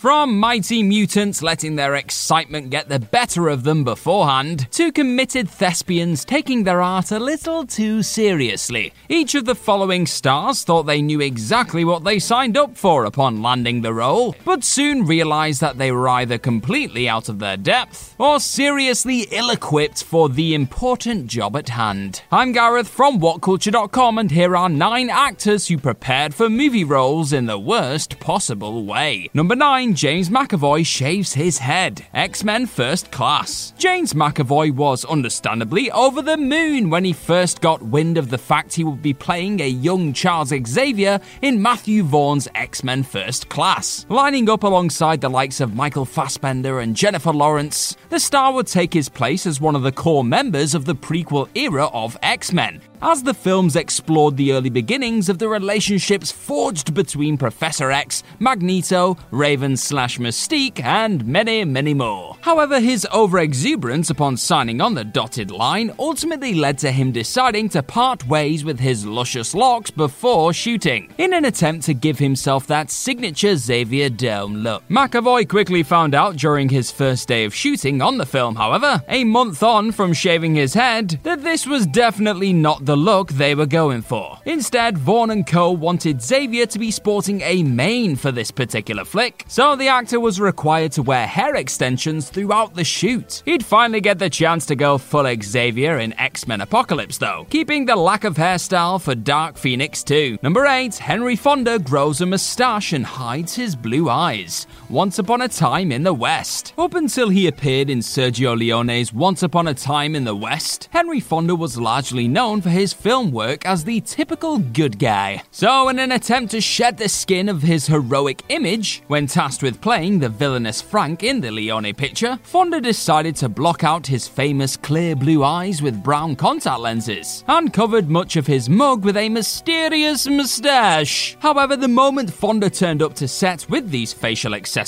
From mighty mutants letting their excitement get the better of them beforehand, to committed thespians taking their art a little too seriously. Each of the following stars thought they knew exactly what they signed up for upon landing the role, but soon realized that they were either completely out of their depth or seriously ill equipped for the important job at hand. I'm Gareth from WhatCulture.com, and here are nine actors who prepared for movie roles in the worst possible way. Number 9, James McAvoy shaves his head. X Men First Class. James McAvoy was understandably over the moon when he first got wind of the fact he would be playing a young Charles Xavier in Matthew Vaughn's X Men First Class. Lining up alongside the likes of Michael Fassbender and Jennifer Lawrence, the star would take his place as one of the core members of the prequel era of X Men, as the films explored the early beginnings of the relationships forged between Professor X, Magneto, Raven slash Mystique, and many, many more. However, his overexuberance upon signing on the dotted line ultimately led to him deciding to part ways with his luscious locks before shooting, in an attempt to give himself that signature Xavier Dome look. McAvoy quickly found out during his first day of shooting on the film, however, a month on from shaving his head, that this was definitely not the look they were going for. Instead, Vaughn and co wanted Xavier to be sporting a mane for this particular flick, so the actor was required to wear hair extensions throughout the shoot. He'd finally get the chance to go full Xavier in X Men Apocalypse, though, keeping the lack of hairstyle for Dark Phoenix too. Number 8, Henry Fonda grows a moustache and hides his blue eyes. Once Upon a Time in the West. Up until he appeared in Sergio Leone's Once Upon a Time in the West, Henry Fonda was largely known for his film work as the typical good guy. So, in an attempt to shed the skin of his heroic image, when tasked with playing the villainous Frank in the Leone picture, Fonda decided to block out his famous clear blue eyes with brown contact lenses, and covered much of his mug with a mysterious mustache. However, the moment Fonda turned up to set with these facial accessories,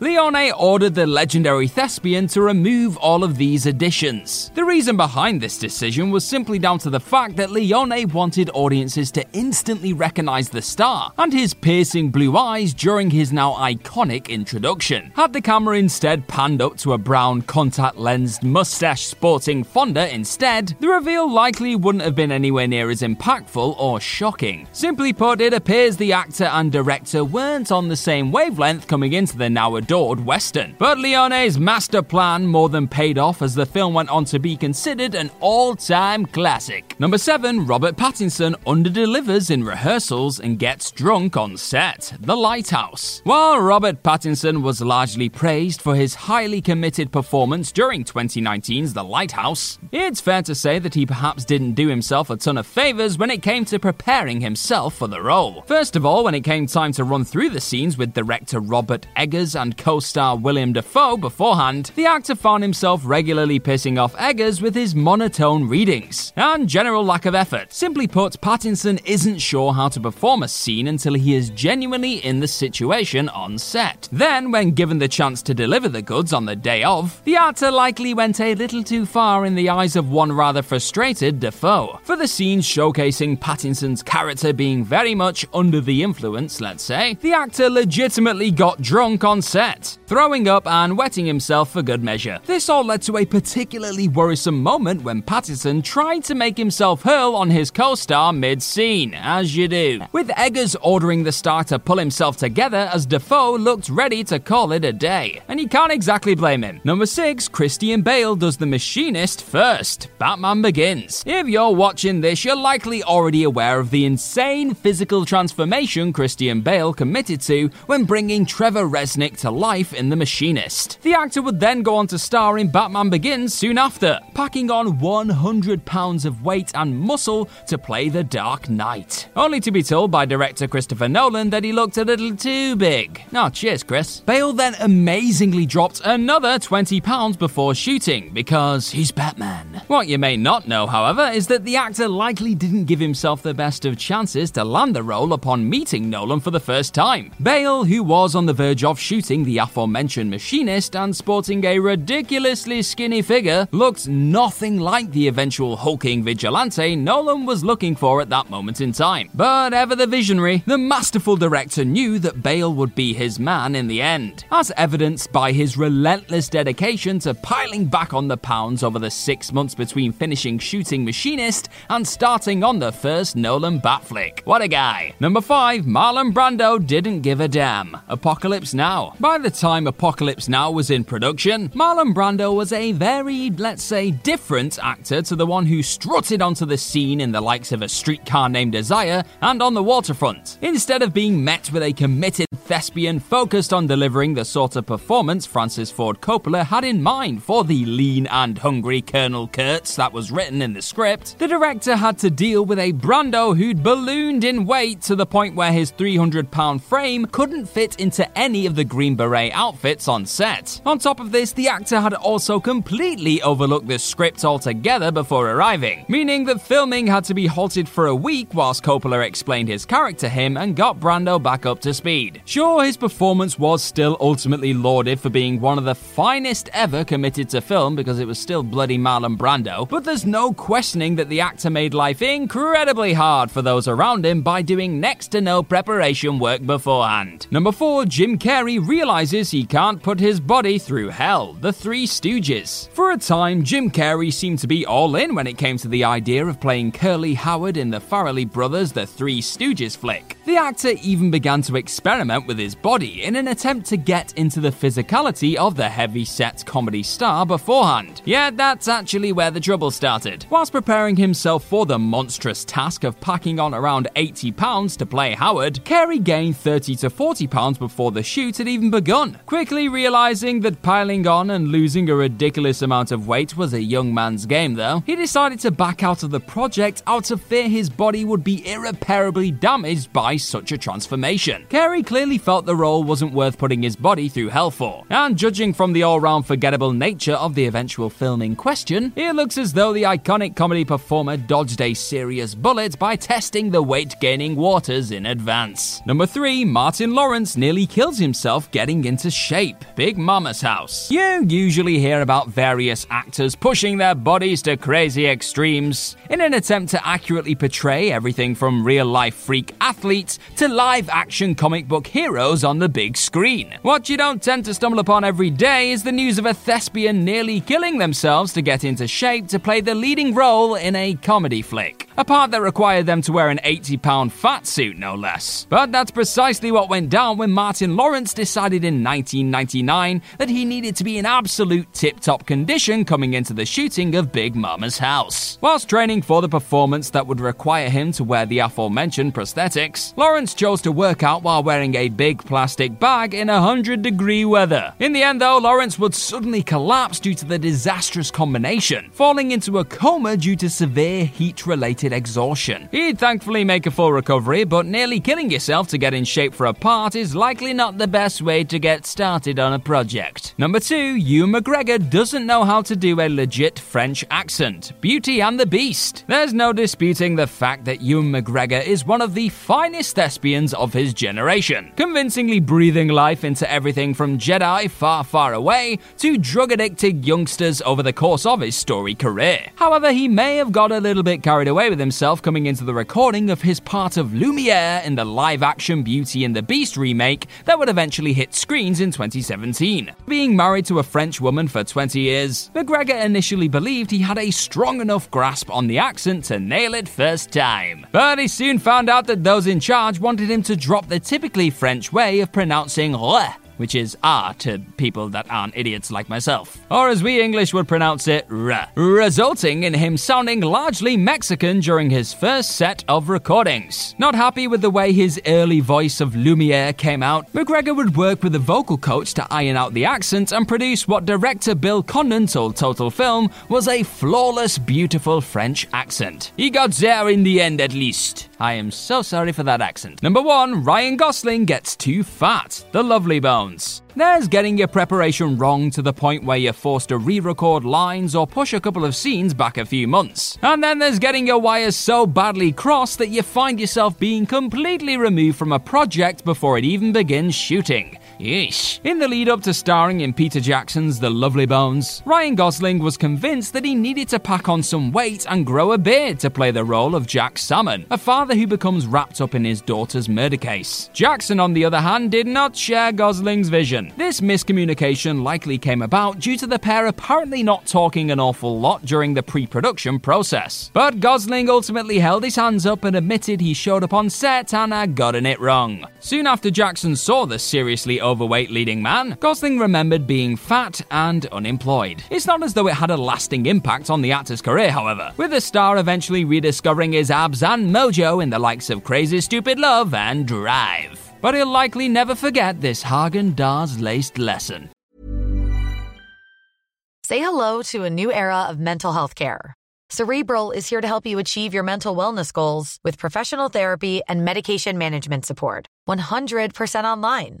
Leone ordered the legendary thespian to remove all of these additions. The reason behind this decision was simply down to the fact that Leone wanted audiences to instantly recognize the star and his piercing blue eyes during his now iconic introduction. Had the camera instead panned up to a brown contact lensed mustache sporting Fonda instead, the reveal likely wouldn't have been anywhere near as impactful or shocking. Simply put, it appears the actor and director weren't on the same wavelength coming into the now adored Western. But Leone's master plan more than paid off as the film went on to be considered an all time classic. Number 7, Robert Pattinson underdelivers in rehearsals and gets drunk on set. The Lighthouse. While Robert Pattinson was largely praised for his highly committed performance during 2019's The Lighthouse, it's fair to say that he perhaps didn't do himself a ton of favors when it came to preparing himself for the role. First of all, when it came time to run through the scenes with director Robert Eggers and co star William Dafoe beforehand, the actor found himself regularly pissing off Eggers with his monotone readings and general lack of effort. Simply put, Pattinson isn't sure how to perform a scene until he is genuinely in the situation on set. Then, when given the chance to deliver the goods on the day of, the actor likely went a little too far in the eyes of one rather frustrated Dafoe. For the scenes showcasing Pattinson's character being very much under the influence, let's say, the actor legitimately got drunk on set, throwing up and wetting himself for good measure. This all led to a particularly worrisome moment when Pattinson tried to make himself hurl on his co star mid scene, as you do, with Eggers ordering the star to pull himself together as Dafoe looked ready to call it a day. And you can't exactly blame him. Number 6, Christian Bale does the machinist first. Batman Begins. If you're watching this, you're likely already aware of the insane physical transformation Christian Bale committed to when bringing Trevor Reznik to life in The Machinist. The actor would then go on to star in Batman Begins soon after, packing on 100 pounds of weight and muscle to play the Dark Knight. Only to be told by director Christopher Nolan that he looked a little too big. Oh, cheers, Chris. Bale then amazingly dropped another 20 pounds before shooting because he's Batman. What you may not know, however, is that the actor likely didn't give himself the best of chances to land the role upon meeting Nolan for the first time. Bale, who was on the verge of shooting the aforementioned machinist and sporting a ridiculously skinny figure, looked nothing like the eventual hulking vigilante Nolan was looking for at that moment in time. But ever the visionary, the masterful director knew that Bale would be his man in the end, as evidenced by his relentless dedication to piling back on the pounds over the six months between finishing shooting Machinist and starting on the first Nolan Batflick. What a guy. Number 5, Marlon Brando didn't give a damn. Apocalypse Now. By the time Apocalypse Now was in production, Marlon Brando was a very, let's say, different actor to the one who strutted onto the scene in the likes of A Streetcar Named Desire and on the waterfront. Instead of being met with a committed thespian focused on delivering the sort of performance Francis Ford Coppola had in mind for the lean and hungry Colonel Kurtz that was written in the script, the director had to deal with a Brando who'd ballooned in weight to the point where his 300 pound frame couldn't fit into any of the Green Beret outfits on set. On top of this, the actor had also completely overlooked the script altogether before arriving, meaning that filming had to be halted for a week whilst Coppola explained his character to him and got Brando back up to speed. Sure, his performance was still ultimately lauded for being one of the finest ever committed to film because it was still bloody Marlon Brando, but there's no questioning that the actor made life incredibly hard for those around him by doing next to no preparation work beforehand. Number 4, Jim realizes he can't put his body through hell. The Three Stooges. For a time, Jim Carrey seemed to be all in when it came to the idea of playing Curly Howard in the Farrelly Brothers The Three Stooges flick. The actor even began to experiment with his body in an attempt to get into the physicality of the heavy set comedy star beforehand. Yet that's actually where the trouble started. Whilst preparing himself for the monstrous task of packing on around 80 pounds to play Howard, Carrey gained 30 to 40 pounds before the shoot had even begun. Quickly realizing that piling on and losing a ridiculous amount of weight was a young man's game, though, he decided to back out of the project out of fear his body would be irreparably damaged by such a transformation. Carrey clearly felt the role wasn't worth putting his body through hell for, and judging from the all round forgettable nature of the eventual film in question, it looks as though the iconic comedy performer dodged a serious bullet by testing the weight gaining waters in advance. Number 3, Martin Lawrence nearly kills himself getting into shape. Big Mama's House. You usually hear about various actors pushing their bodies to crazy extremes in an attempt to accurately portray everything from real life freak athletes to live action comic book heroes on the big screen. What you don't tend to stumble upon every day is the news of a thespian nearly killing themselves to get into shape to play the leading role in a comedy flick. A part that required them to wear an 80 pound fat suit, no less. But that's precisely what went down when Martin Lawrence decided in 1999 that he needed to be in absolute tip top condition coming into the shooting of Big Mama's House. Whilst training for the performance that would require him to wear the aforementioned prosthetics, Lawrence chose to work out while wearing a big plastic bag in 100 degree weather. In the end, though, Lawrence would suddenly collapse due to the disastrous combination, falling into a coma due to severe heat related exhaustion. He'd thankfully make a full recovery, but nearly killing yourself to get in shape for a part is likely not the best way to get started on a project. Number 2, Ewan McGregor doesn't know how to do a legit French accent. Beauty and the Beast. There's no disputing the fact that Ewan McGregor is one of the finest thespians of his generation, convincingly breathing life into everything from Jedi far, far away to drug addicted youngsters over the course of his story career. However, he may have got a little bit carried away with himself coming into the recording of his part of Lumiere in the live action Beauty and the Beast remake that would eventually hit screens in 2017. Being married to a French woman for 20 years, McGregor initially believed he had a strong enough grasp on the accent to nail it first time. But he soon found out that those in charge wanted him to drop the typically French way of pronouncing le which is ah to people that aren't idiots like myself. Or as we English would pronounce it, r, resulting in him sounding largely Mexican during his first set of recordings. Not happy with the way his early voice of Lumiere came out, McGregor would work with a vocal coach to iron out the accent and produce what director Bill Condon told Total Film was a flawless, beautiful French accent. He got there in the end at least. I am so sorry for that accent. Number one, Ryan Gosling gets too fat. The Lovely Bones. There's getting your preparation wrong to the point where you're forced to re record lines or push a couple of scenes back a few months. And then there's getting your wires so badly crossed that you find yourself being completely removed from a project before it even begins shooting. Yeesh. In the lead up to starring in Peter Jackson's The Lovely Bones, Ryan Gosling was convinced that he needed to pack on some weight and grow a beard to play the role of Jack Salmon, a father who becomes wrapped up in his daughter's murder case. Jackson, on the other hand, did not share Gosling's vision. This miscommunication likely came about due to the pair apparently not talking an awful lot during the pre production process. But Gosling ultimately held his hands up and admitted he showed up on set and had gotten it wrong. Soon after Jackson saw the seriously overweight leading man, Gosling remembered being fat and unemployed. It's not as though it had a lasting impact on the actor's career, however, with the star eventually rediscovering his abs and mojo in the likes of Crazy Stupid Love and Drive. But he'll likely never forget this Häagen-Dazs laced lesson. Say hello to a new era of mental health care. Cerebral is here to help you achieve your mental wellness goals with professional therapy and medication management support. 100% online.